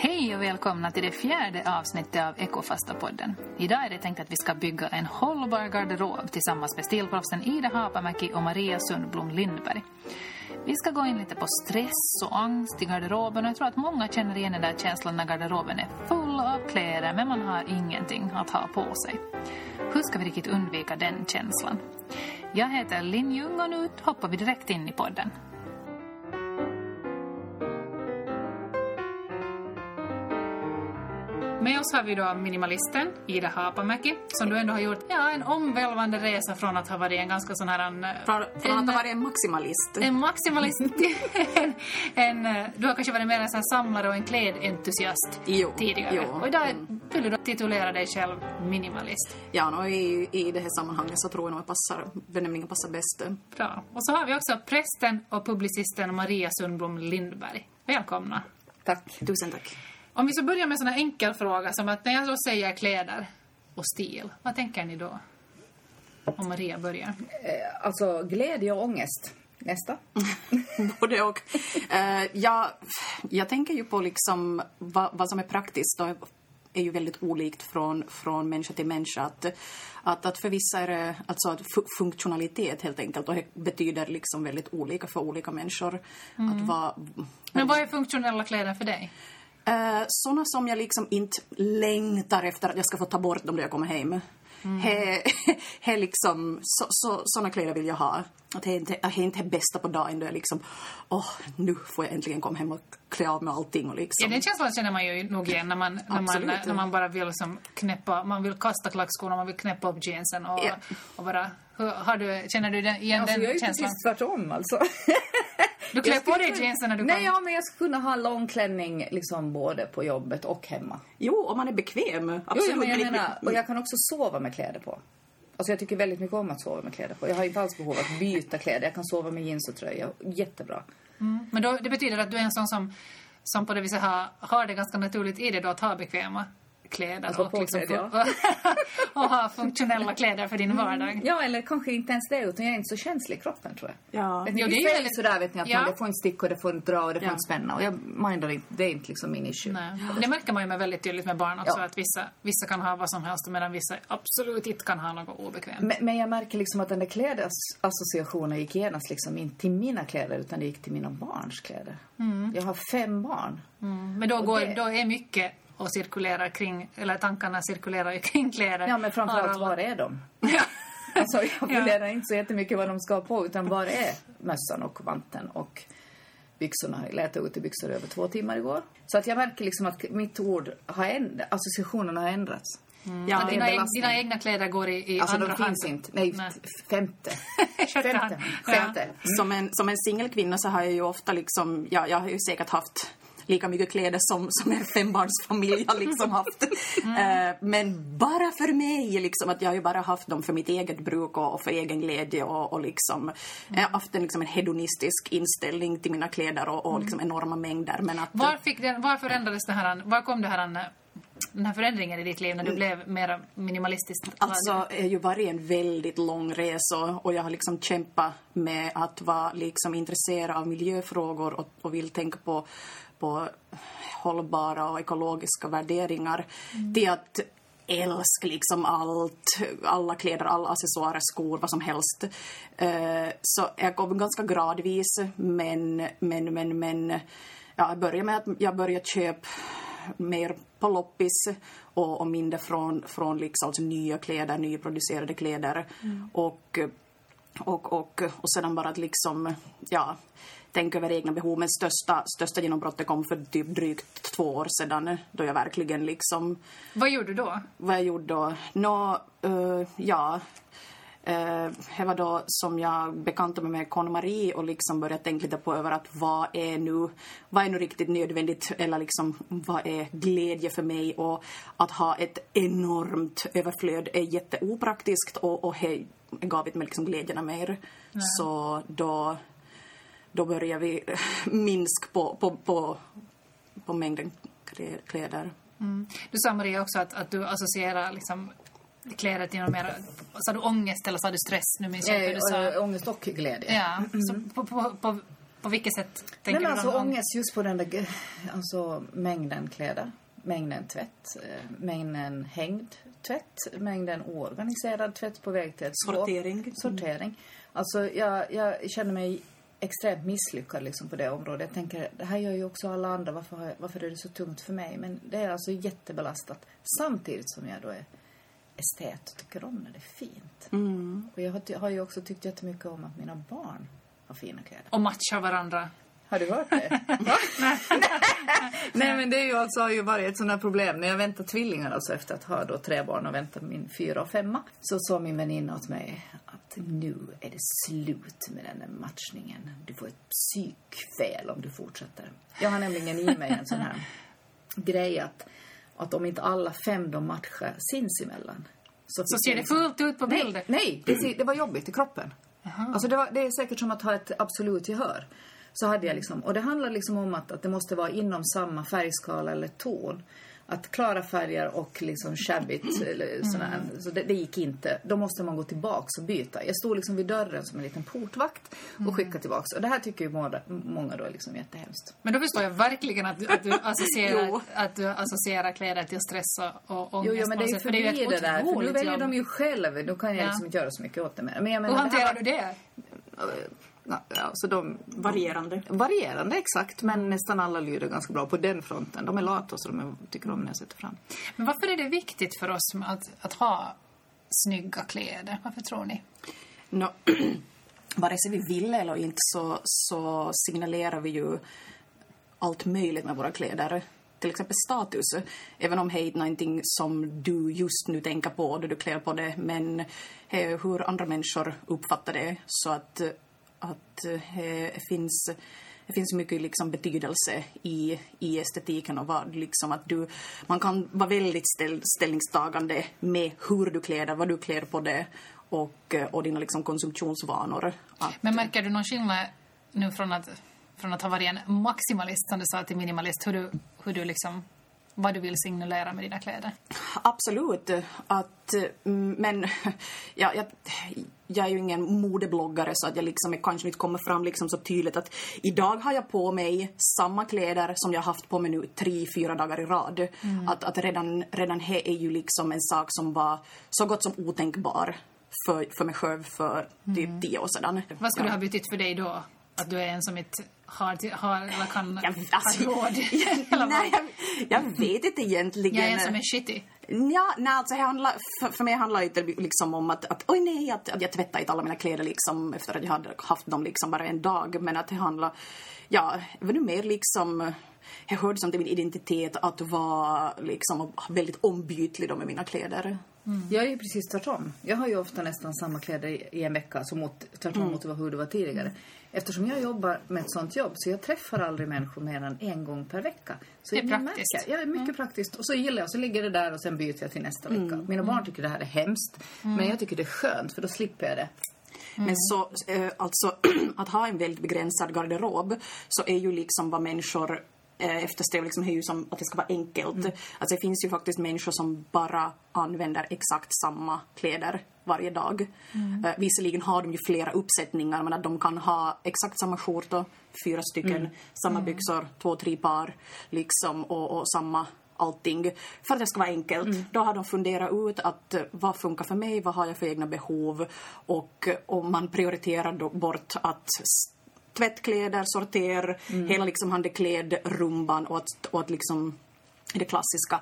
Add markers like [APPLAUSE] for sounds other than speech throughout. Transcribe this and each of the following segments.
Hej och välkomna till det fjärde avsnittet av Ekofasta-podden. Idag är det tänkt att vi ska bygga en hållbar garderob tillsammans med stilproffsen Ida Hapamäki och Maria Sundblom Lindberg. Vi ska gå in lite på stress och angst i garderoben och jag tror att många känner igen den där känslan när garderoben är full av kläder men man har ingenting att ha på sig. Hur ska vi riktigt undvika den känslan? Jag heter Linn Ljung och nu hoppar vi direkt in i podden. Med oss har vi då minimalisten Ida Hapamäki som du ändå har gjort ja, en omvälvande resa från att ha varit en ganska sån här... En, Från, från att ha varit en maximalist. en maximalist till [LAUGHS] en, en... eh, Du har kanske varit mer en sån här samlare och en klädentusiast Jo, tidigare. jo. Mm. Och idag vill du då titulera dig själv minimalist. Ja, no, i, i det här sammanhanget så tror jag nog att passar, benämningen passar bäst. Bra. Och så har vi också prästen och publicisten Maria Sundblom Lindberg. Välkomna. Tack. Tusen tack. Om vi så börjar med en enkel fråga som att när jag då säger kläder och stil, vad tänker ni då? Om Maria börjar. Eh, alltså glädje och ångest. Nästa. [LAUGHS] Både och. Eh, jag, jag tänker ju på liksom vad, vad som är praktiskt och är ju väldigt olikt från, från människa till människa. Att, att, att för vissa är det alltså att fu- funktionalitet helt enkelt och det betyder liksom väldigt olika för olika människor. Att vara, Men vad är funktionella kläder för dig? Eh, såna som jag liksom inte längtar efter att jag ska få ta bort dem när jag kommer hem. He, [LAUGHS] he liksom, så, så, såna kläder vill jag ha. Att det inte, är inte bästa på dagen då jag liksom, åh, nu får jag äntligen komma hem och klä av mig allting och Ja, liksom. den känslan känner man ju nog igen när man, när man, när man bara vill som knäppa, man vill kasta klackskorna, man vill knäppa upp jeansen och, Ja. och bara, har du, känner du den, igen Alltså, jag är den ju känslan? precis tvärtom alltså. [LAUGHS] Du klär Jag på dig jeansen när du Nej, kommer? ja, men jag skulle kunna ha långklänning liksom både på jobbet och hemma. Jo, om man är bekväm. Absolut. jo, men jag menar, och jag kan också sova med kläder på. Alltså jag tycker väldigt mycket om att sova med kläder på. Jag har inte alls behov av att byta kläder. Jag kan sova med jeans och tröja. Jättebra. Mm. Men då, det betyder att du är en sån som, som på det viset har, har det ganska naturligt i dig då att ha bekväma kläder Att vara och, liksom, påklädd, [LAUGHS] och ha funktionella kläder för din vardag. Ja, eller kanske inte ens det, utan jag är inte så känslig i kroppen tror jag. Ja. Vet ni, Jo, det är väldigt- sådär vet ni, att Ja. man, det får inte sticka och det får inte dra och det får Ja. inte spänna. Och jag mindar inte, det är inte liksom min issue. Nej. Det märker man ju med väldigt tydligt med barn också, Ja. att vissa, vissa kan ha vad som helst medan vissa absolut inte kan ha något obekvämt. Men, men jag märker liksom att den där klädesassociationen gick genast liksom inte till mina kläder utan det gick till mina barns kläder. Jag har fem barn. Mm. Men då, går, det- då är mycket och cirkulerar kring, eller tankarna cirkulerar ju [LAUGHS] kring kläder. Ja men framförallt alla- var är de? [LAUGHS] Ja. Alltså jag Ja. funderar inte så jättemycket vad de ska på utan var är mössan och vanten och byxorna. Jag lät ut i byxor över två timmar igår. Så att jag märker liksom att mitt ord har änd- associationerna har ändrats. Ja, det är dina, dina egna kläder går i, i Alltså andra de finns hand. inte. Nej, Nej. femte. [LAUGHS] Hand. femte. Ja. femte. Som en, som en singelkvinna så har jag ju ofta liksom, ja, jag har ju säkert haft lika mycket kläder som, som en fembarnsfamilj har liksom haft. Eh, men bara för mig, liksom, att jag har ju bara haft dem för mitt eget bruk och, och för egen glädje och, och liksom, jag har haft en, liksom, en hedonistisk inställning till mina kläder och, och liksom enorma mängder. Men att, Var, fick den, var förändrades det här, var kom det här, den här förändringen i ditt liv när du blev mer minimalistiskt? Alltså, det har ju varit en väldigt lång resa och jag har liksom kämpat med att vara liksom intresserad av miljöfrågor och, och vill tänka på, på hållbara och ekologiska värderingar till att älska liksom allt, alla kläder, alla accessoarer, skor, vad som helst. Eh, så jag kom ganska gradvis, men, men, men, men ja, jag började med att jag började köpa mer på loppis och, och mindre från, från liksom, alltså nya kläder, nyproducerade kläder. Och, och, och, och sedan bara att liksom, ja, tänka över egna behov. Men största, största genombrottet kom för typ drygt två år sedan då jag verkligen liksom, Vad gjorde du då? vad jag gjorde då? Nå, eh, ja, Eh, det var då som jag bekantade mig med KonMari och liksom började tänka lite på över att vad är nu, vad är nu riktigt nödvändigt eller liksom vad är glädje för mig och att ha ett enormt överflöd är jätteopraktiskt och, och gav inte mig liksom glädjerna mer. Så då, då började vi [LAUGHS] minska på, på, på, på mängden klä- kläder. Mm. Du sa Maria också att, att du associerar liksom kläder till något mer, sa du ångest eller sa du stress? Nu minns jag inte du sa. Äh, ångest och glädje. Ja, så på, på, på, På vilket sätt Nej, tänker men du alltså ångest just på den där alltså, mängden kläder, mängden tvätt, eh, mängden hängd tvätt, mängden oorganiserad tvätt på väg till ett skåp. Sortering. Sortering. Alltså jag, jag känner mig extremt misslyckad liksom på det området. Jag tänker, det här gör ju också alla andra. Varför, jag, varför är det så tungt för mig? Men det är alltså jättebelastat. Samtidigt som jag då är estet och tycker om när det är fint. Mm. Och jag har, har ju också tyckt jättemycket om att mina barn har fina kläder. Och matchar varandra. Har du hört det? [LAUGHS] Nej men det är ju alltså, har ju varit ett sånt här problem. När jag väntar tvillingar, alltså efter att ha då tre barn och väntar min fyra och femma. Så sa min väninna åt mig att nu är det slut med den där matchningen. Du får ett psykfel om du fortsätter. Jag har nämligen i mig en sån här grej att, att om inte alla fem de matchar sinsemellan. Så fick ser det liksom- fult ut på bilder? Nej, nej det, det var jobbigt i kroppen. Alltså det, var, det är säkert som att ha ett absolut gehör. Så hade jag liksom, och det handlar liksom om att, att det måste vara inom samma färgskala eller ton. Att klara färger och liksom shabbigt [CLEARS THROAT] eller sådär, så det, det gick inte. Då måste man gå tillbaks och byta. Jag stod liksom vid dörren som en liten portvakt och skickade tillbaks. Och det här tycker ju många, många då är liksom jättehemskt. Men då förstår jag verkligen att att du, associerar, [LAUGHS] att du associerar kläder till stress och, ångest. Jo, jo, men det är ju det förbi ett det där. För nu väljer de ju själv. Nu kan jag Ja. liksom inte göra så mycket åt det mer. Men jag menar, Hur det hanterar du det? Ja, ja, så de, Varierande. Varierande, exakt. Men nästan alla lyder ganska bra på den fronten. De är lata så de tycker om när jag sätter fram. Men varför är det viktigt för oss att, att ha snygga kläder? Varför tror ni? Nå, [CLEARS THROAT] vare sig vi vill eller inte så, så signalerar vi ju allt möjligt med våra kläder. Till exempel status. Även om det är någonting som du just nu tänker på då du klär på det. Men eh, hur andra människor uppfattar det. Så att, att eh, det finns det finns mycket liksom betydelse i, i estetiken och vad, liksom att du, man kan vara väldigt ställ, ställningstagande med hur du klär dig, vad du klär på det och, eh, och dina liksom konsumtionsvanor. Att, Men märker du någon skillnad nu från att, från att ha varit en maximalist, som du sa, till minimalist? Hur du, hur du liksom, vad du vill signalera med dina kläder? Absolut. Att, mm, men [LAUGHS] ja, jag, jag är ju ingen modebloggare så att jag liksom jag kanske inte kommer fram liksom så tydligt att idag har jag på mig samma kläder som jag haft på mig nu tre, fyra dagar i rad. Att, att redan, redan här är ju liksom en sak som var så gott som otänkbar för, för mig själv för typ tio år sedan. Vad skulle Ja. ha betytt för dig då? Att du är en som inte har, har eller kan Jag, alltså, råd? [LAUGHS] [LAUGHS] Vad? nej, jag, jag vet inte egentligen. Jag är en som är shitty. Ja, nej, alltså handlar, för, för mig handlar det liksom om att, att oj nej, att, att jag tvättar inte alla mina kläder liksom efter att jag hade haft dem liksom bara en dag. Men att det handlar, ja, det var nu mer liksom, jag hörde som till min identitet att vara liksom väldigt ombytlig med mina kläder. Jag är ju precis tvärtom. Jag har ju ofta nästan samma kläder i- en vecka, så mot, tvärtom mot vad- hur det var tidigare. Eftersom jag jobbar med ett sånt jobb så jag träffar aldrig människor mer än en gång per vecka. Så Det är jag praktiskt. Märker, ja, det är mycket praktiskt. Och så gillar jag, så ligger det där och sen byter jag till nästa vecka. Mina barn tycker det här är hemskt. Men jag tycker det är skönt för då slipper jag det. Men så, eh, alltså, [CLEARS THROAT] att ha en väldigt begränsad garderob så är ju liksom vad människor eftersträvar liksom är ju som att det ska vara enkelt. Alltså det finns ju faktiskt människor som bara använder exakt samma kläder varje dag. Eh, visserligen har de ju flera uppsättningar men att de kan ha exakt samma skjorta, fyra stycken, samma byxor, två, tre par liksom och, och samma allting. För att det ska vara enkelt. Då har de funderat ut att eh, vad funkar för mig, vad har jag för egna behov? Och om man prioriterar bort att tvättkläder, sorter, hela liksom handklädrumban och att, och att liksom det klassiska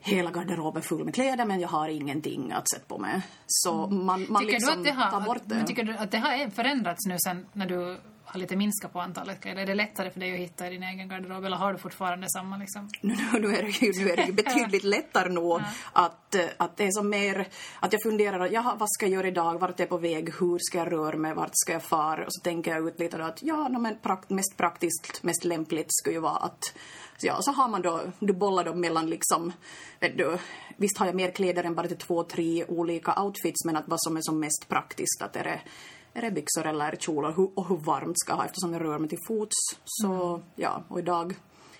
hela garderoben full med kläder men jag har ingenting att sätta på mig. Så man, man Tycker liksom du att det tar har, bort det. men tycker du att det har förändrats nu sen när du har lite minskat på antalet kläder? Är det lättare för dig att hitta i din egen garderob eller har du fortfarande samma liksom? [LAUGHS] nu, nu, är det ju, nu är det ju [LAUGHS] betydligt lättare nog att, eh, att det är som mer att jag funderar, jaha, vad ska jag göra idag, vart är jag på väg, hur ska jag röra mig, vart ska jag fara? Och så tänker jag ut lite då att ja, no, men prakt, mest praktiskt, mest lämpligt skulle ju vara att Ja, så har man då, du bollar dem mellan liksom, vet du, visst har jag mer kläder än bara till två, tre olika outfits, men att vad som är som mest praktiskt, att är det, är det byxor eller är det kjol och hur, varmt ska jag ha eftersom jag rör mig till fots. Så ja, och idag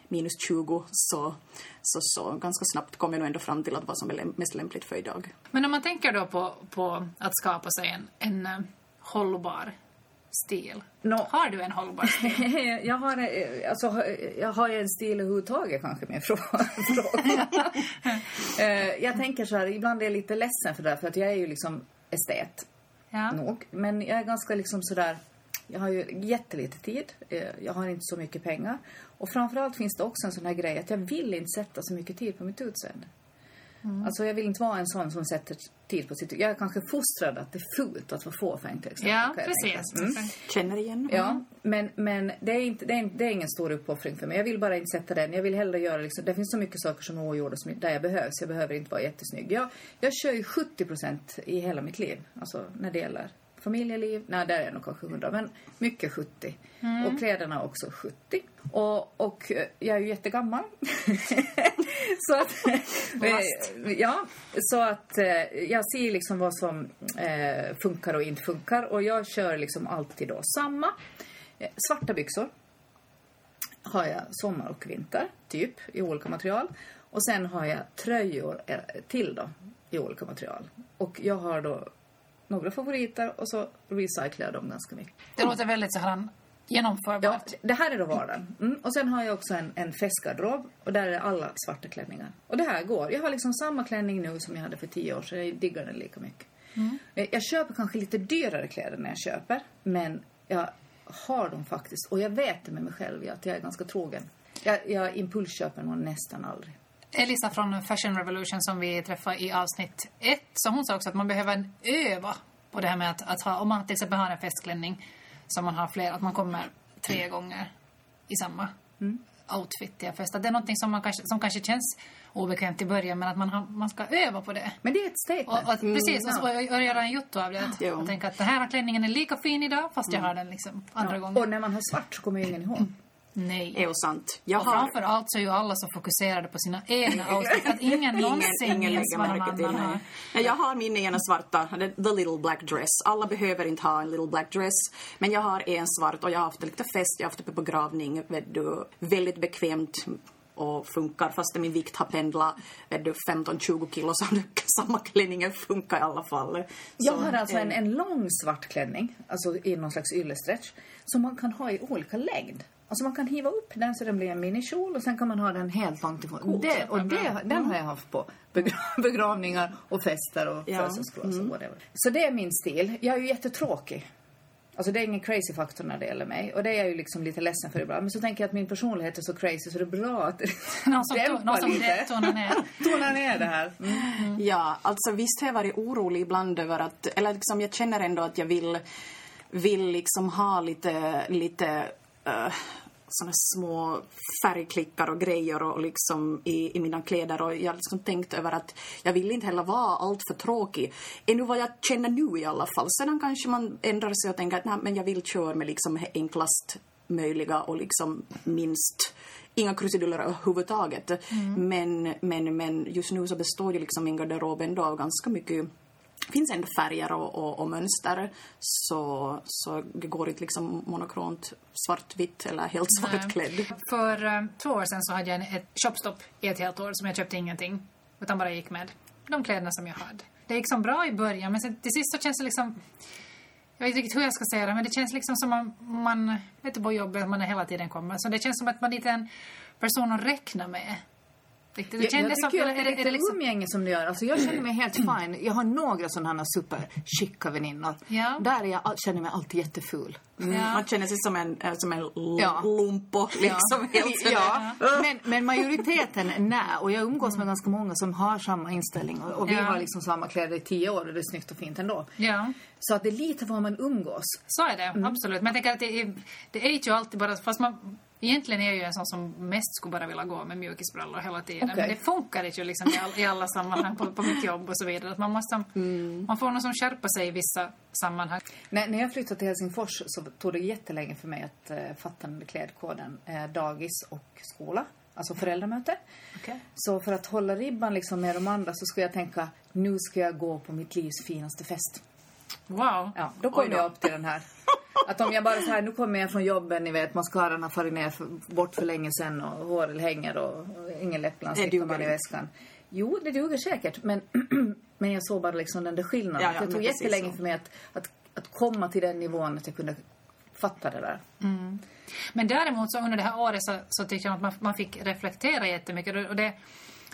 minus 20 så, så, så ganska snabbt kom jag nog ändå fram till att vad som är läm- mest lämpligt för idag. Men om man tänker då på, på att skapa sig en, en eh, hållbar stil? Nå. Har du en hållbar stil? [LAUGHS] jag, har, eh, alltså, jag har en stil överhuvudtaget kanske med [LAUGHS] fråga. [LAUGHS] Eh, jag tänker så här, ibland är jag lite ledsen för det här, för att jag är ju liksom estet Ja. nog. Men jag är ganska liksom sådär, jag har ju jättelite tid, eh, jag har inte så mycket pengar. Och framförallt finns det också en sån här grej att jag vill inte sätta så mycket tid på mitt utseende. Alltså jag vill inte vara en sån som sätter tid på sitt Jag är kanske fostrad att det är fult att vara fåfäng till exempel. Ja, precis. Mm. Känner igen. Ja, men, men det, är inte, det, är, det är ingen stor uppoffring för mig. Jag vill bara inte sätta den. Jag vill hellre göra liksom, det finns så mycket saker som är ogjorda som, där jag behövs. Jag behöver inte vara jättesnygg. Jag, jag kör ju 70 procent i hela mitt liv. Alltså när det gäller familjeliv. Nej, där är jag nog kanske 100. Men mycket 70. Och kläderna också 70. Och, och eh, jag är ju jättegammal. [LAUGHS] så att... [LAUGHS] eh, ja, så att eh, jag ser liksom vad som eh, funkar och inte funkar. Och jag kör liksom alltid då samma. Svarta byxor har jag sommar och vinter, typ, i olika material. Och sen har jag tröjor till då, i olika material. Och jag har då några favoriter och så recyclar jag dem ganska mycket. Det låter väldigt så här genomförbart. Ja, det här är då vardagen. Mm. Och sen har jag också en, en festgarderob och där är alla svarta klänningar. Och det här går. Jag har liksom samma klänning nu som jag hade för tio år sedan. Jag diggar den lika mycket. Eh, Jag köper kanske lite dyrare kläder när jag köper. Men jag har dem faktiskt. Och jag vet det med mig själv att jag är ganska trogen. Jag, jag impulsköper nog nästan aldrig. Elisa från Fashion Revolution som vi träffade i avsnitt ett, så hon sa också att man behöver öva på det här med att, att ha, om man till exempel har en festklänning som man har flera, att man kommer tre gånger i samma outfit till en fest. Att det är någonting som, man kanske, som kanske känns obekvämt i början men att man, har, man ska öva på det. Men det är ett statement. Och, och, precis, Mm, och, och, och göra en jotto av det. Att, och tänka att den här klänningen är lika fin idag fast jag har den liksom andra ja. gången. Och när man har svart så kommer ju ingen ihåg. Nej. är ju sant. Jag Och har... framför allt så är ju alla så fokuserade på sina egna [LAUGHS] outfits att ingen någonsin ingen minns vad någon till. annan har. Jag har min ena svarta, the little black dress. Alla behöver inte ha en little black dress. Men jag har en svart och jag har haft lite fest, jag har haft det på begravning. Vet du, väldigt bekvämt och funkar fast min vikt har pendlat vet du, 15-20 kilo så samma klänningen funkar i alla fall. Jag Så, har alltså en, eh, en lång svart klänning, alltså i någon slags yllestretch, som man kan ha i olika längd. Alltså man kan hiva upp den så den blir en minikjol och sen kan man ha den helt långt ifrån. det, och det, den har jag haft på begra- [LAUGHS] begravningar och fester och Ja. födelsedagsglas och whatever. Så det är min stil. Jag är ju jättetråkig. Alltså det är ingen crazy faktor när det gäller mig. Och det är jag ju liksom lite ledsen för ibland. Men så tänker jag att min personlighet är så crazy så det är bra att [LAUGHS] Någon som, dämpa någon som lite. tonar ner. [LAUGHS] Tona ner det här. Mm. Ja, alltså visst har jag varit orolig ibland över att, eller liksom jag känner ändå att jag vill, vill liksom ha lite, lite uh, såna små färgklickar och grejer och liksom i, i mina kläder och jag har liksom tänkt över att jag vill inte heller vara allt för tråkig. Ännu vad jag känner nu i alla fall. Sedan kanske man ändrar sig och tänker att nej, men jag vill köra med liksom enklast möjliga och liksom minst inga krusiduller överhuvudtaget. Men, men, men just nu så består ju liksom min garderob ändå av ganska mycket finns ändå färger och, och, och mönster så, så det går inte liksom monokront svartvitt eller helt svartklädd. För eh, två år sedan så hade jag en- ett shopstopp i ett helt år som jag köpte ingenting. Utan bara gick med de kläderna som jag hade. Det gick som bra i början men sen, till sist så känns det liksom... Jag vet inte riktigt hur jag ska säga det men det känns liksom som man, man vet du på jobbet man är hela tiden kommer. Så det känns som att man inte är en person att räkna med. Riktigt. Det Jag, jag kändes som, jag är är det, liksom... umgänge som du gör. Alltså jag känner mig helt fine. Jag har några sådana här superchicka väninnor. Ja. Där är jag, känner jag mig alltid jätteful. Mm, Ja. Man känner sig som en, eh, som en Ja. lumpo liksom. [LAUGHS] Helt ja. Men, men majoriteten nej. Och jag umgås med ganska många som har samma inställning. Och, och vi Ja. har liksom samma kläder i tio år och det är snyggt och fint ändå. Ja. Så att det är lite var man umgås. Så är det, absolut. Men jag tänker att det är, det är ju alltid bara... Fast man, egentligen är jag ju en sån som mest skulle bara vilja gå med mjukisbrallor hela tiden. Okej. Men det funkar inte ju liksom i, all, i alla sammanhang på, på mitt jobb och så vidare. Att man, måste, man får nog som skärpa sig i vissa sammanhang. När, när jag flyttade till Helsingfors så tog det jättelänge för mig att uh, fatta den klädkoden. Eh, dagis och skola. Alltså föräldramöte. Okej. Så för att hålla ribban liksom med de andra så skulle jag tänka nu ska jag gå på mitt livs finaste fest. Wow. Ja, då då. jag upp till den här. Att om jag bara så här, nu kommer jag från jobbet, ni vet, mascaran har farit ner för, bort för länge sedan och håret hänger och, och ingen läppglans sticker man i väskan. Jo, det duger säkert, men, [CLEARS THROAT] men jag såg bara liksom den där skillnaden. Ja, ja, det tog jättelänge så. för mig att, att, att komma till den nivån att jag kunde uppfatta det där. Men däremot så under det här året så, så tyckte jag att man, man fick reflektera jättemycket. Och det,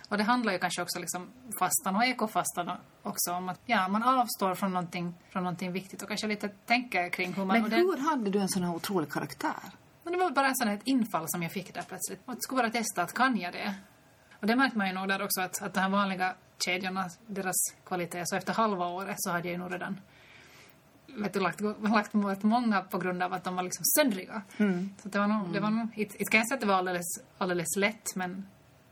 och det handlar ju kanske också liksom fastan och ekofastan också om att ja, man avstår från någonting, från någonting viktigt och kanske lite tänker kring hur man... Men och det, hur hade du en sån här otrolig karaktär? men det var bara en sån här ett infall som jag fick där plötsligt. Och det skulle bara testa att kan jag det? Och det märkte man ju nog där också att, att de här vanliga kedjorna, deras kvalitet, så efter halva året så hade jag ju nog redan vet du, lagt, lagt mot många på grund av att de var liksom söndriga. Så det var nog, det var nog, inte inte kan jag säga att det var alldeles, alldeles lätt men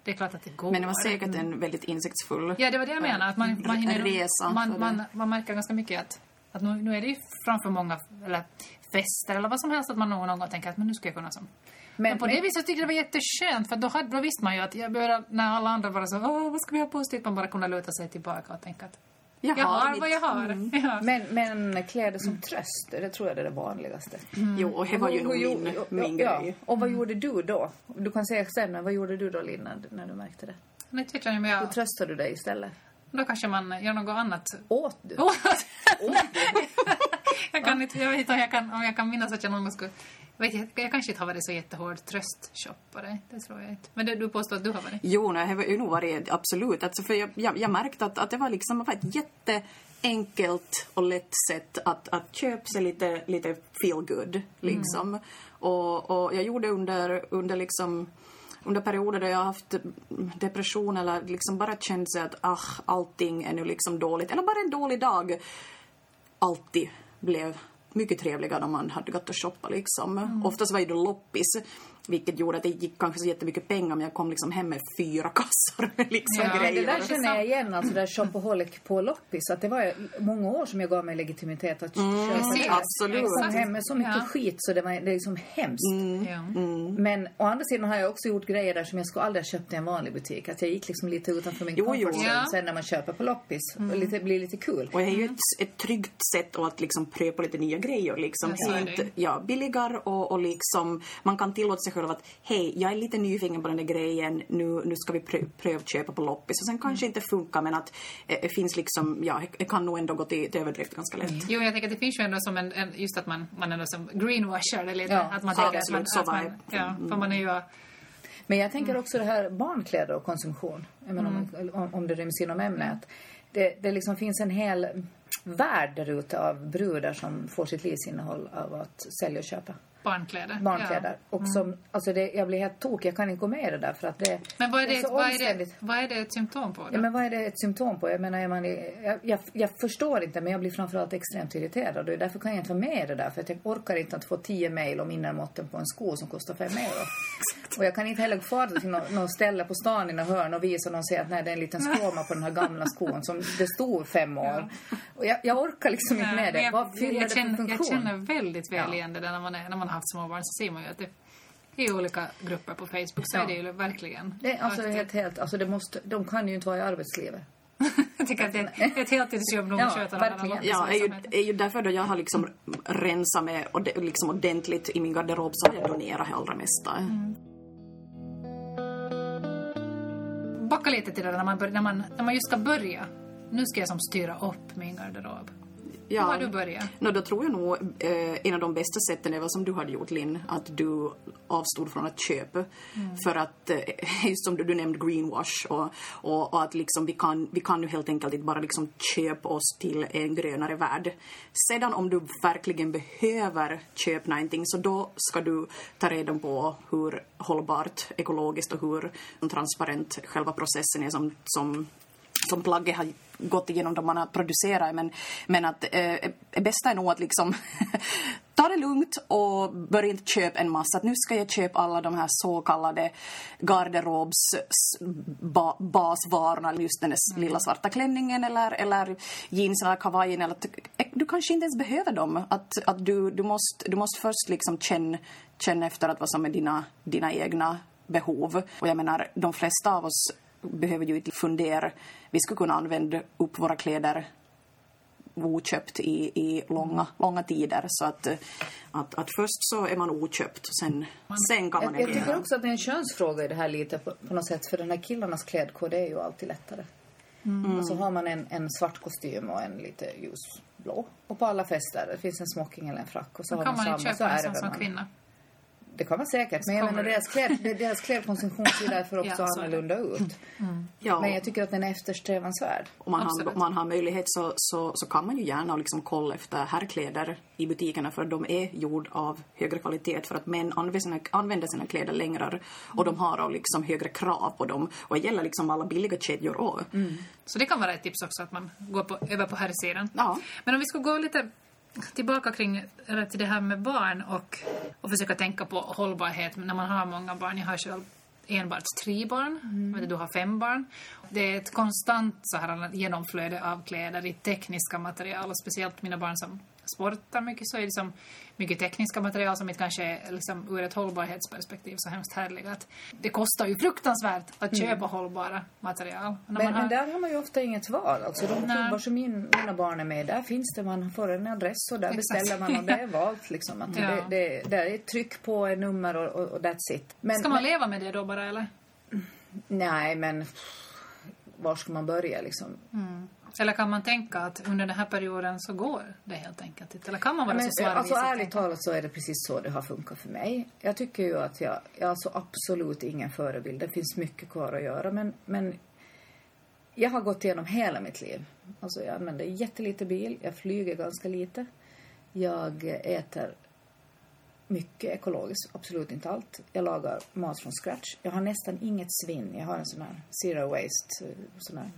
det är klart att det går. Men det var säkert en väldigt insiktsfull Ja, det var det jag menar. Att man, man, hinner, resa. man, man, man märker ganska mycket att, att nu, nu är det ju framför många eller fester eller vad som helst att man någon någon gång tänker att men nu ska jag kunna som. Men, Men, på det viset tyckte jag det var jätteskönt för då, hade, då visste man ju att jag började, när alla andra bara så åh vad ska vi ha på oss dit man bara kunde luta sig tillbaka och tänka att jag, har mitt- vad jag har. Ja. men, men kläder som tröst, det tror jag är det vanligaste. Jo, och det var ju nog Hur gjorde- min, min ja, grej. Och vad gjorde du då? Du kan säga sen, men vad gjorde du då Lina, när du märkte det? Jag, men Hur jag, tröstade du dig istället? då kanske man gör något annat. Åt du? Åh, [LAUGHS] jag kan inte, jag vet inte om jag kan, om jag kan minnas att jag någon gång skulle jag, vet, jag, jag kanske inte har varit så jättehård tröstshoppare. Det tror jag inte. Men det, du påstår att du har varit. Jo, nej, det har nog varit absolut. Alltså, för jag, jag, jag märkte att, att det var liksom var ett jätteenkelt och lätt sätt att, att köpa sig lite, lite feel good. Liksom. Och, och jag gjorde under, under liksom under perioder där jag har haft depression eller liksom bara känt sig att ah, allting är nu liksom dåligt, eller bara en dålig dag, alltid blev mycket trevligare när man hade gått och shoppat liksom. Oftast var det loppis, vilket gjorde att det gick kanske så jättemycket pengar men jag kom liksom hem med fyra [LAUGHS] kassar med liksom Ja, det Det grejer. där känner jag igen, alltså det där shopaholic på loppis. Att det var många år som jag gav mig legitimitet att köpa Precis. det. absolut. Jag kom hem med så mycket Ja. skit så det var det är liksom hemskt. Ja. Men å andra sidan har jag också gjort grejer där som jag skulle aldrig ha köpt i en vanlig butik. Att jag gick liksom lite utanför min Jo, comfort zone Ja. sen när man köper på loppis. Och lite, blir lite kul. Och det är ju ett, ett tryggt sätt att liksom pröva lite nya grejer. Liksom. Ja, så är Helt det. ja, billigare och, och liksom, man kan tillåta sig själv att hej, jag är lite nyfiken på den där grejen, nu, nu ska vi prö, prövköpa på loppis. Och sen kanske inte funkar men att eh, det finns liksom, ja, det kan nog ändå gå till, till överdrift ganska lätt. Jo, jag tänker att det finns ju ändå som en, en just att man, man ändå som greenwashar det lite. Ja, att man absolut, tänker att man, så att man, det. ja, för man är ju Men jag tänker också det här barnkläder och konsumtion. Menar, om, om, om det ryms inom ämnet. Det, det liksom finns en hel värld där ute av brudar som får sitt livsinnehåll av att sälja och köpa barnkläder. barnkläder. Och som, alltså det, jag blir helt tokig. Jag kan inte gå med i det där för att det, Men vad är det, så vad är det, vad är det ett symptom på då? Ja, men vad är det ett symptom på? Jag menar, är man, jag, jag, jag förstår inte, men jag blir framförallt extremt irriterad. Och därför kan jag inte vara med i det där. För att jag orkar inte att få tio mejl om innermåtten på en sko som kostar fem euro. [LAUGHS] och jag kan inte heller fara till något, något ställe på stan i något hörn och visa någon säger att nej, det är en liten skåma på den här gamla skon som det stod fem år. Och jag, jag orkar liksom inte med det. Vad fyller jag, det för funktion? jag känner väldigt väl Ja. igen det där när man, är, när man har haft småbarn så ser man ju att det, är olika grupper på Facebook så Ja. är det ju verkligen. Det alltså Att- helt, helt, alltså det måste, de kan ju inte vara i arbetslivet. [LAUGHS] jag tycker att det är ett heltidsjobb nog Ja, verkligen. Ja, det är ju, är ju därför då jag har liksom rensat med och det, liksom ordentligt i min garderob så har jag donerat det allra mesta. Backa lite till det där när man, bör, när, man, när man just ska börja. Nu ska jag som styra upp min garderob. Ja. Hur har du börjat? No, då tror jag nog eh, en av de bästa sätten är väl som du hade gjort Linn, att du avstod från att köpa. För att, eh, [LAUGHS] just som du, du nämnde greenwash och, och, och att liksom vi kan, vi kan ju helt enkelt inte bara liksom köpa oss till en grönare värld. Sedan om du verkligen behöver köpa någonting så då ska du ta reda på hur hållbart, ekologiskt och hur transparent själva processen är som, som som plagget har gått igenom då man har producerat men, men att eh, det bästa är nog att liksom [LAUGHS] ta det lugnt och börja inte köpa en massa. Att nu ska jag köpa alla de här så kallade garderobs s- ba, just den där lilla svarta klänningen eller, eller jeansen eller kavajen. Eller, att- du kanske inte ens behöver dem. Att, att du, du, måste, du måste först liksom känna, känna efter att vad som är dina, dina egna behov. Och jag menar, de flesta av oss behöver ju inte fundera. Vi skulle kunna använda upp våra kläder oköpt i, i långa, långa tider. Så att, att, att först så är man oköpt sen, sen kan man Jag, jag tycker också att det är en könsfråga i det här lite på, på något sätt. För den här killarnas klädkod är ju alltid lättare. Och så har man en, en svart kostym och en lite ljus blå. Och på alla fester, det finns en smoking eller en frack och så Då har kan man man ju samma, så köpa en är det sån som man. kvinna. Det kan man säkert, men jag kommer menar det. deras, kläd, deras klädkonsumtion ser därför [LAUGHS] också Ja, annorlunda ut. Ja. Men jag tycker att den är eftersträvansvärd. Om man, har, om man har möjlighet så, så, så kan man ju gärna liksom kolla efter herrkläder i butikerna för de är gjord av högre kvalitet för att män använder sina, använder sina kläder längre och de har liksom högre krav på dem och det gäller liksom alla billiga kedjor också. Så det kan vara ett tips också att man går på, över på herrsidan. Ja. Men om vi ska gå lite tillbaka kring, eller till det här med barn och, och försöka tänka på hållbarhet när man har många barn. Jag har själv enbart tre barn, mm. du har fem barn. Det är ett konstant så här, genomflöde av kläder i tekniska material och speciellt mina barn som sportar mycket så är det som mycket tekniska material som inte kanske är liksom, ur ett hållbarhetsperspektiv så hemskt härliga. Att det kostar ju fruktansvärt att köpa hållbara material. Men, har- men där har man ju ofta inget val. Alltså, de klubbar som min, mina barn är med där finns det, man får en adress och där Exakt. beställer man och det är valt liksom. Att [LAUGHS] Ja. det, det, där är tryck på ett nummer och, och, och that's it. Men, Ska man men, leva med det då bara eller? nej, men var ska man börja liksom? Eller kan man tänka att under den här perioden så går det helt enkelt inte? Eller kan man vara Men, så slarvig alltså ärligt talat så är det precis så det har funkat för mig. Jag tycker ju att jag, jag har så absolut ingen förebild. Det finns mycket kvar att göra men, men jag har gått igenom hela mitt liv. Alltså jag använder jättelite bil, jag flyger ganska lite. Jag äter mycket ekologiskt, absolut inte allt. Jag lagar mat från scratch. Jag har nästan inget svinn. Jag har en sån här zero waste, eh, sån här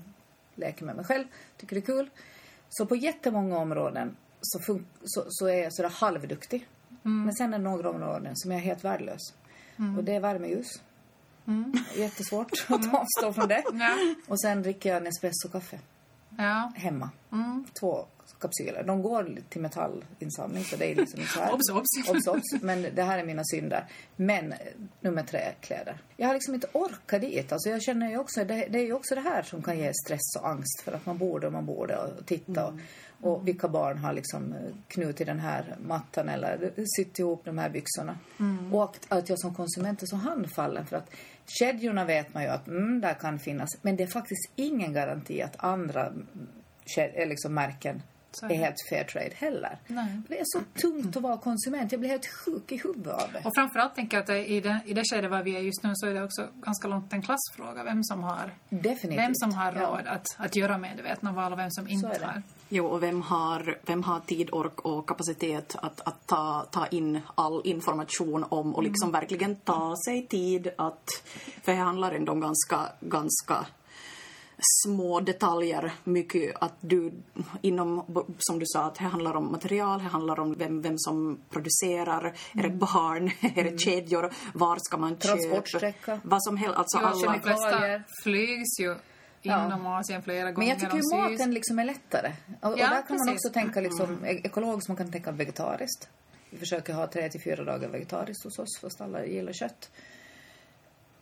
leker med mig själv. Tycker det är kul. Så på jättemånga områden så, fun- så, så är jag sådär halvduktig. Men sen är det några områden som jag är helt värdelös. Och det är värmeljus. Jättesvårt [LAUGHS] att avstå från det. Ja. Och sen dricker jag Nespresso-kaffe Ja. hemma. Två kapsyler. De går till metallinsamling så det är liksom så här. [LAUGHS] Obs, obs. obs, obs. Men det här är mina synder. Men eh, nummer tre, kläder. Jag har liksom inte orkat dit. Alltså jag känner ju också, det, det är ju också det här som kan ge stress och angst för att man borde och man borde och titta och, och vilka barn har liksom eh, knutit den här mattan eller sytt ihop de här byxorna. Och att, att jag som konsument är så handfallen för att kedjorna vet man ju att mm, där kan finnas. Men det är faktiskt ingen garanti att andra mm, eh, liksom märken är helt fair trade heller. Nej. Det är så tungt att vara konsument. Jag blir helt sjuk i huvudet av det. Och framförallt tänker jag att det, i, det, i det skede var vi är just nu så är det också ganska långt en klassfråga. Vem som har, Definitivt. vem som har Ja. råd att, att göra medvetna val och vem som inte har. Jo, och vem har, vem har tid, ork och kapacitet att, att ta, ta in all information om och liksom verkligen ta sig tid att... För det handlar ändå om ganska, ganska små detaljer, mycket att du inom, som du sa, att det handlar om material, det handlar om vem, vem som producerar, är det barn, [LAUGHS] är det kedjor, var ska man köpa? Transportsträcka. Vad som helst, alltså Jo, alla... de flesta flygs ju inom Asien flera gånger. Men jag tycker och ju maten liksom är lättare. Och, och Ja, där kan man precis. också tänka liksom e- ekologiskt, man kan tänka vegetariskt. Vi försöker ha tre till fyra dagar vegetariskt hos oss, fast alla gillar kött.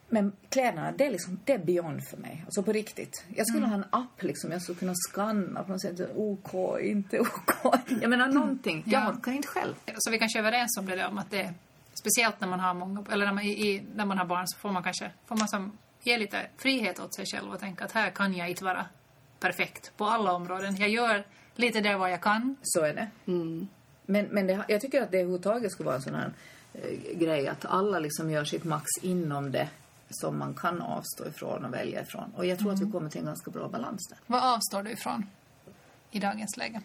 Men kläderna, det är liksom, det är beyond för mig. Alltså på riktigt. Jag skulle ha en app liksom, jag skulle kunna scanna på något sätt. OK, inte OK. [LAUGHS] Jag menar någonting. Jag Ja. orkar inte själv. Så vi kanske är överens om det där om att det speciellt när man har många, eller när man, i, när man har barn så får man kanske, får man som ge lite frihet åt sig själv och tänka att här kan jag inte vara perfekt på alla områden. Jag gör lite där vad jag kan. Så är det. Men, men det, jag tycker att det överhuvudtaget skulle vara en sån här eh, grej att alla liksom gör sitt max inom det som man kan avstå ifrån och välja ifrån. Och jag tror att vi kommer till en ganska bra balans där. Vad avstår du ifrån i dagens läge?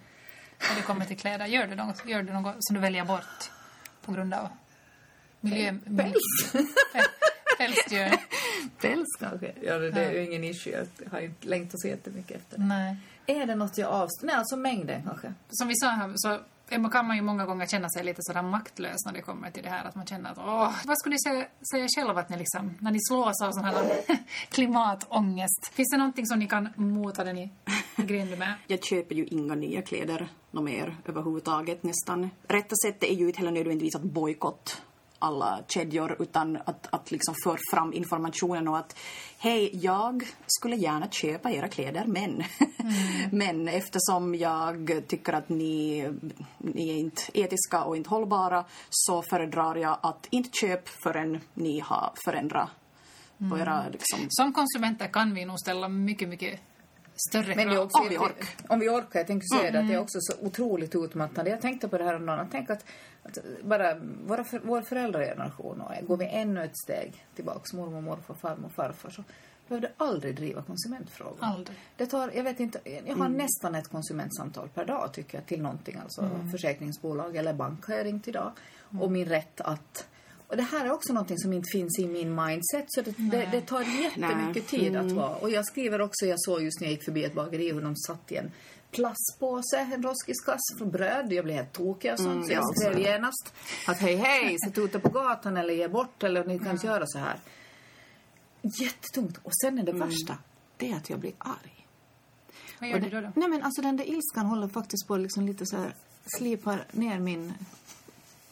När det kommer till kläder, gör du något, gör du något som du väljer bort på grund av miljö... Päls. [LAUGHS] Pälsdjur? Päls kanske? Ja, det, det är ju ingen issue. Jag har inte längtat så jättemycket efter det. Nej. Är det något jag avstår? Nej, alltså mängden kanske. Som vi sa här så kan man ju många gånger känna sig lite sådär maktlös när det kommer till det här att man känner att åh, vad skulle ni säga, säga själva att ni liksom, när ni slås av sån här [LAUGHS] klimatångest. Finns det någonting som ni kan mota den i, i grind med? [LAUGHS] Jag köper ju inga nya kläder något mer överhuvudtaget nästan. Rätta sättet är ju inte heller nödvändigtvis att bojkott alla kedjor utan att, att liksom föra fram informationen och att hej, jag skulle gärna köpa era kläder men [LAUGHS] men eftersom jag tycker att ni, ni är inte etiska och inte hållbara så föredrar jag att inte köpa förrän ni har förändrat era liksom, Som konsumenter kan vi nog ställa mycket, mycket större Men också, Om vi orkar. Om vi orkar. Jag tänkte säga det, att det är också så otroligt utmattande. Jag tänkte på det här om dagen. Tänk att, att bara våra, för, vår föräldrageneration, och går vi ännu ett steg tillbaks, mormor, morfar, farmor, farfar, så behövde aldrig driva konsumentfrågor. Aldrig. Det tar, jag vet inte, jag har nästan ett konsumentsamtal per dag tycker jag till någonting, alltså försäkringsbolag eller bank har jag ringt idag. Och min rätt att och det här är också någonting som inte finns i min mindset så det, det, det tar jättemycket tid att vara. Och jag skriver också, jag såg just när jag gick förbi ett bageri hur de satt i en plastpåse, en roskiskass för bröd. Jag blev helt tokig och sånt. så jag ja, skrev genast att hej hej, sätt ute på gatan eller ge bort eller ni kan inte göra så här. Jättetungt. Och sen är det värsta, det är att jag blir arg. Vad gör Och du det, då? då? Nej men alltså den där ilskan håller faktiskt på liksom lite så här slipar ner min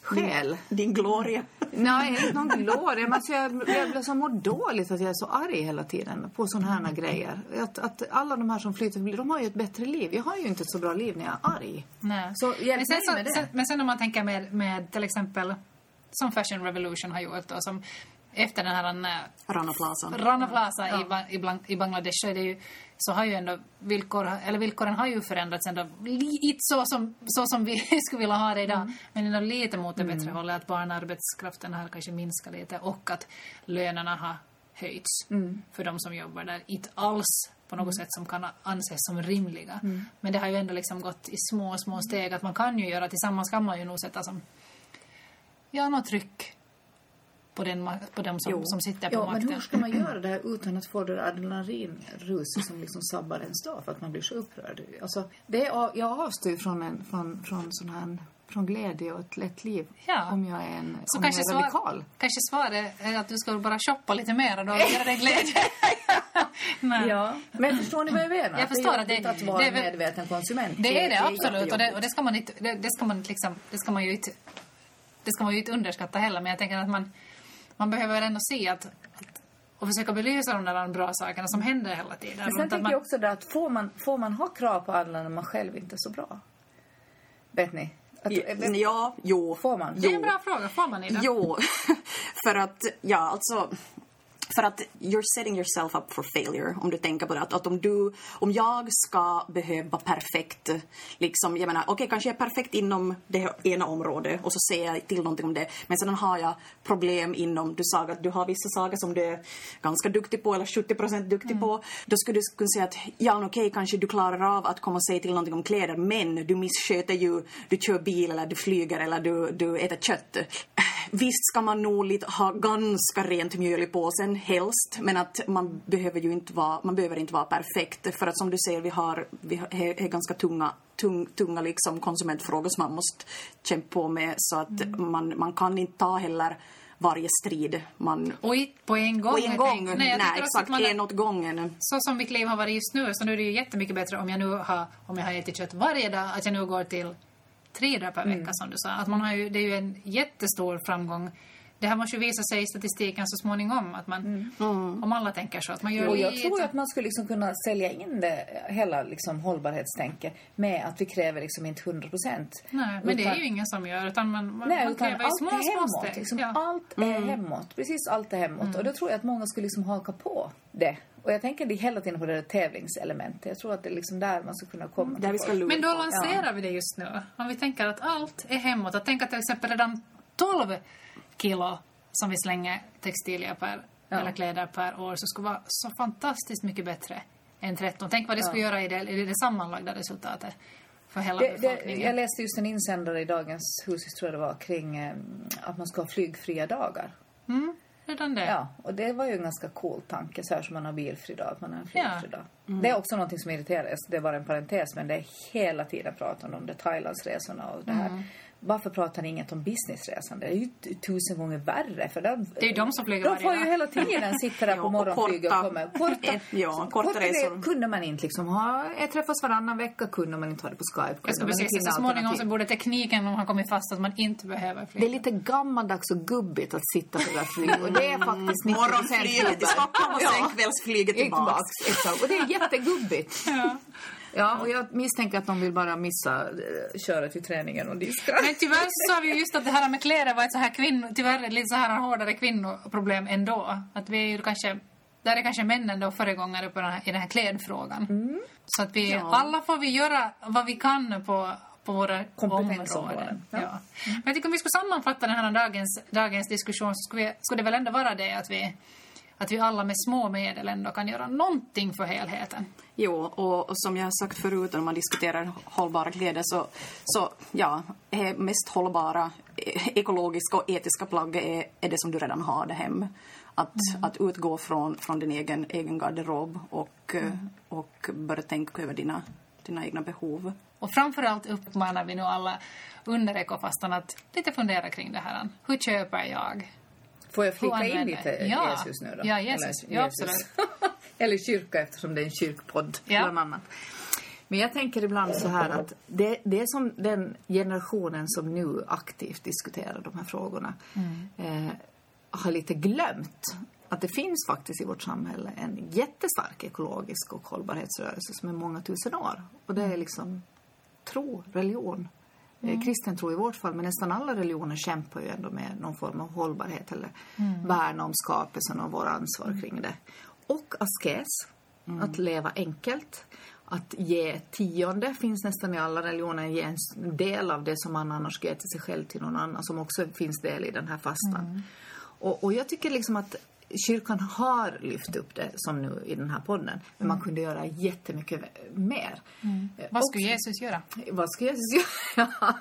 själ. Din gloria. [LAUGHS] Nej, inte någon gloria. Men alltså jag, jag så mår dåligt att jag är så arg hela tiden på såna här grejer. Att, att alla de här som flyter de har ju ett bättre liv. Jag har ju inte ett så bra liv när jag är arg. Nej. Så men, sen, så, med det. Sen, men sen om man tänker med, med till exempel som Fashion Revolution har gjort och som efter den här äh, Rana Plaza. Rana Plaza i, Ba- i, Blang- i Bangladesh så, ju, så har ju ändå villkor, eller villkoren har ju förändrats ändå. Li- Inte så som, så som vi [LAUGHS] skulle vilja ha det idag, Mm. men ändå lite mot det bättre hållet. Att barnarbetskraften har kanske minskat lite och att lönerna har höjts Mm. för de som jobbar där. Inte alls på något sätt som kan anses som rimliga. Mm. Men det har ju ändå liksom gått i små, små steg. Att man kan ju göra, tillsammans kan man ju nog sätta som, ja, något tryck på, den, på dem som, Jo. som sitter på Ja, men makten. hur ska man göra det här utan att få det adrenalinruset som liksom sabbar ens dag för att man blir så upprörd? Alltså, det är, jag avstår från, en, från, från sån här från glädje och ett lätt liv Ja. om jag är en Så kanske, jag är svar, radikal. kanske svaret är att du ska bara shoppa lite mer och då [LAUGHS] ger det glädje. [LAUGHS] Men Ja, men förstår ni vad jag menar? Jag förstår att det är att vara det är en väl- medveten konsument. det är det absolut och det, och det ska man inte, det, det ska man liksom, det ska man ju inte, det ska man ju inte underskatta heller men jag tänker att man, man behöver ändå se att, att och försöka belysa de där bra sakerna som händer hela tiden. Men sen tänker man, jag också det att får man, får man ha krav på andra när man själv inte är så bra? Vet ni? Att, Ja, jo. Får man? det är en bra fråga, får man det? Jo, [LAUGHS] för att, ja alltså, för att you're setting yourself up for failure om du tänker på det. Att, att om du, om jag ska behöva perfekt, liksom, jag menar, okej kanske jag är perfekt inom det ena området och så säger jag till någonting om det, men sen har jag problem inom, du sa att du har vissa saker som du är ganska duktig på eller 70 procent duktig på, då skulle du kunna säga att ja, okej, kanske du klarar av att komma och säga till någonting om kläder, men du missköter ju, du kör bil eller du flyger eller du, du äter kött. Visst ska man nog lite ha ganska rent mjöl i påsen, helst, men att man behöver ju inte vara, man behöver inte vara perfekt. För att som du säger, vi har, vi har ganska tunga, tung, tunga liksom konsumentfrågor som man måste kämpa på med, så att man, man kan inte ta heller varje strid. Man, Och inte på en gång. på en gång, nej, att exakt, man- en åt gången. så som mitt liv har varit just nu så nu är det ju jättemycket bättre om jag nu har, om jag har ätit kött varje dag, att jag nu går till tre dagar per vecka som du sa. Att man har ju, det är ju en jättestor framgång. Det här måste ju visa sig i statistiken så småningom, att man, om alla tänker så, att man gör Och jag tror att man skulle liksom kunna sälja in det, hela liksom hållbarhetstänket med att vi kräver liksom inte 100 procent. Nej, men det är ju ingen som gör, utan man, man, Nej, man utan kräver i allt små, är små hemåt. steg. Liksom, Ja. Allt är hemåt. Precis allt är hemåt. Och då tror jag att många skulle liksom haka på det. Och jag tänker det hela tiden på det där tävlingselementet. Jag tror att det är liksom där man ska kunna komma Där vi ska Men då lanserar vi det just nu. Om vi tänker att allt är hemåt. Att tänka till exempel redan 12 kilo som vi slänger textilier per, Ja. eller kläder per år så skulle vara så fantastiskt mycket bättre än 13. Tänk vad det skulle göra i det, i det sammanlagda resultatet för hela Det, det, jag läste just en insändare i Dagens Hus, tror jag det var, kring eh, att man ska ha flygfria dagar. Mm, redan det. Ja, och det var ju en ganska cool tanke, så här som man har bilfri dag, att man har en flygfri dag. Det är också någonting som irriterar, det är bara en parentes, men det är hela tiden prat om de där Thailandsresorna och det här. Varför pratar ni inget om businessresan? Det är ju tusen gånger värre. För de, Det är ju de som flyger De får ju hela tiden sitta där [LAUGHS] Ja, på och morgonflyget och korta- komma. Korta, ett- ja, korta resor. grejer kunde man inte liksom ha. Jag träffas varannan vecka, kunde man inte ha det på Skype. Jag man precis så småningom så borde tekniken om har kommit fast att man inte behöver flyga. Det är lite gammaldags och gubbigt att sitta på det där flyget. Och det är faktiskt 90 Morgonflyget till Stockholm och sen kvällsflyget tillbaks. Exakt. Och det är jättegubbigt. Ja. Ja, och jag misstänker att de vill bara missa eh, köret till träningen och diska. Men tyvärr så sa vi ju just att det här med kläder var ett så här kvinno, tyvärr lite så här hårdare kvinnoproblem ändå. Att vi är ju kanske där är kanske männen då föregångare på den här, i den här klädfrågan. Mm. Så att vi, Ja. alla får vi göra vad vi kan på, på våra Kompetensområden. områden. Ja. Ja. Men jag tycker om vi skulle sammanfatta den här dagens, dagens diskussion så skulle, vi, skulle det väl ändå vara det att vi, att vi alla med små medel ändå kan göra någonting för helheten. Jo, och, och som jag har sagt förut när man diskuterar hållbara kläder så, så ja, är mest hållbara eh, ekologiska och etiska plagg är, är det som du redan har där hem. Att, att utgå från, från din egen, egen garderob och, eh, och börja tänka över dina, dina egna behov. Och framförallt uppmanar vi nu alla under ekofastan att lite fundera kring det här. Hur köper jag? Får jag flika in lite Ja. Jesus nu då? Ja, Jesus. Eller, Ja, absolut. [LAUGHS] Eller kyrka eftersom det är en kyrkpodd Ja. bland annat. Men jag tänker ibland så här att det, det är som den generationen som nu aktivt diskuterar de här frågorna eh, har lite glömt att det finns faktiskt i vårt samhälle en jättestark ekologisk och hållbarhetsrörelse som är många tusen år. Och det är liksom tro, religion. Eh, Kristen tro i vårt fall, men nästan alla religioner kämpar ju ändå med någon form av hållbarhet eller värna om skapelsen och vår ansvar kring det. Och askes, att leva enkelt. Att ge tionde finns nästan i alla religioner, ge en del av det som man annars skulle ge till sig själv till någon annan, som också finns del i den här fastan. Och, och jag tycker liksom att kyrkan har lyft upp det som nu i den här podden, men man kunde göra jättemycket mer. Eh, Vad och- skulle Jesus göra? vad ska Jesus [LAUGHS] göra?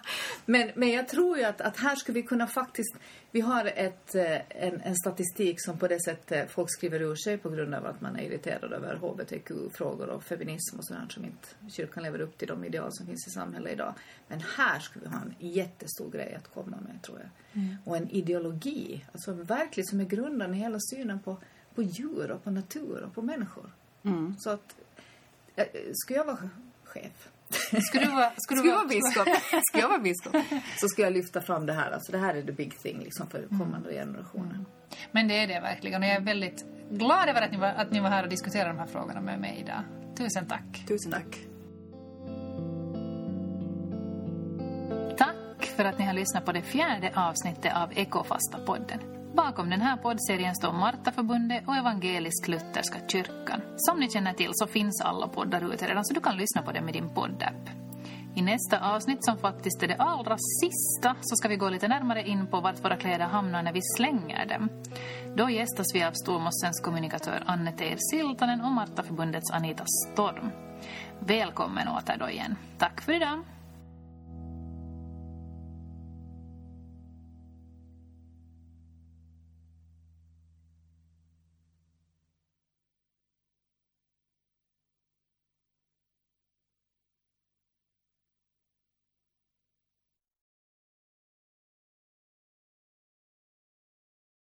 men, men jag tror ju att, att här skulle vi kunna faktiskt... Vi har ett, eh, en, en statistik som på det sättet folk skriver ur sig på grund av att man är irriterad över hbtq-frågor och feminism och sådant som inte kyrkan lever upp till de ideal som finns i samhället idag. Men här skulle vi ha en jättestor grej att komma med, tror jag. Och en ideologi, alltså verkligen som är grundad i hela synen på, på djur och på natur och på människor. Så att, eh, ska jag vara chef? Skulle du vara, [LAUGHS] skulle Ska du jag vara, vara biskop, ska jag vara biskop så ska jag lyfta fram det här. Alltså det här är the big thing liksom för kommande generationer. Men det är det verkligen. Och jag är väldigt glad över att ni, var, att ni var här och diskuterade de här frågorna med mig idag. Tusen tack. Tusen tack. För att ni har lyssnat på det fjärde avsnittet av Ekofasta-podden. Bakom den här poddserien står Martaförbundet och Evangelisk-Lutherska kyrkan. Som ni känner till så finns alla poddar ute redan så du kan lyssna på dem i din poddapp. I nästa avsnitt, som faktiskt är det allra sista, så ska vi gå lite närmare in på vart våra kläder hamnar när vi slänger dem. Då gästas vi av Stormossens kommunikatör Anne Teir Siltanen och Martaförbundets Anita Storm. Välkommen åter då igen. Tack för idag!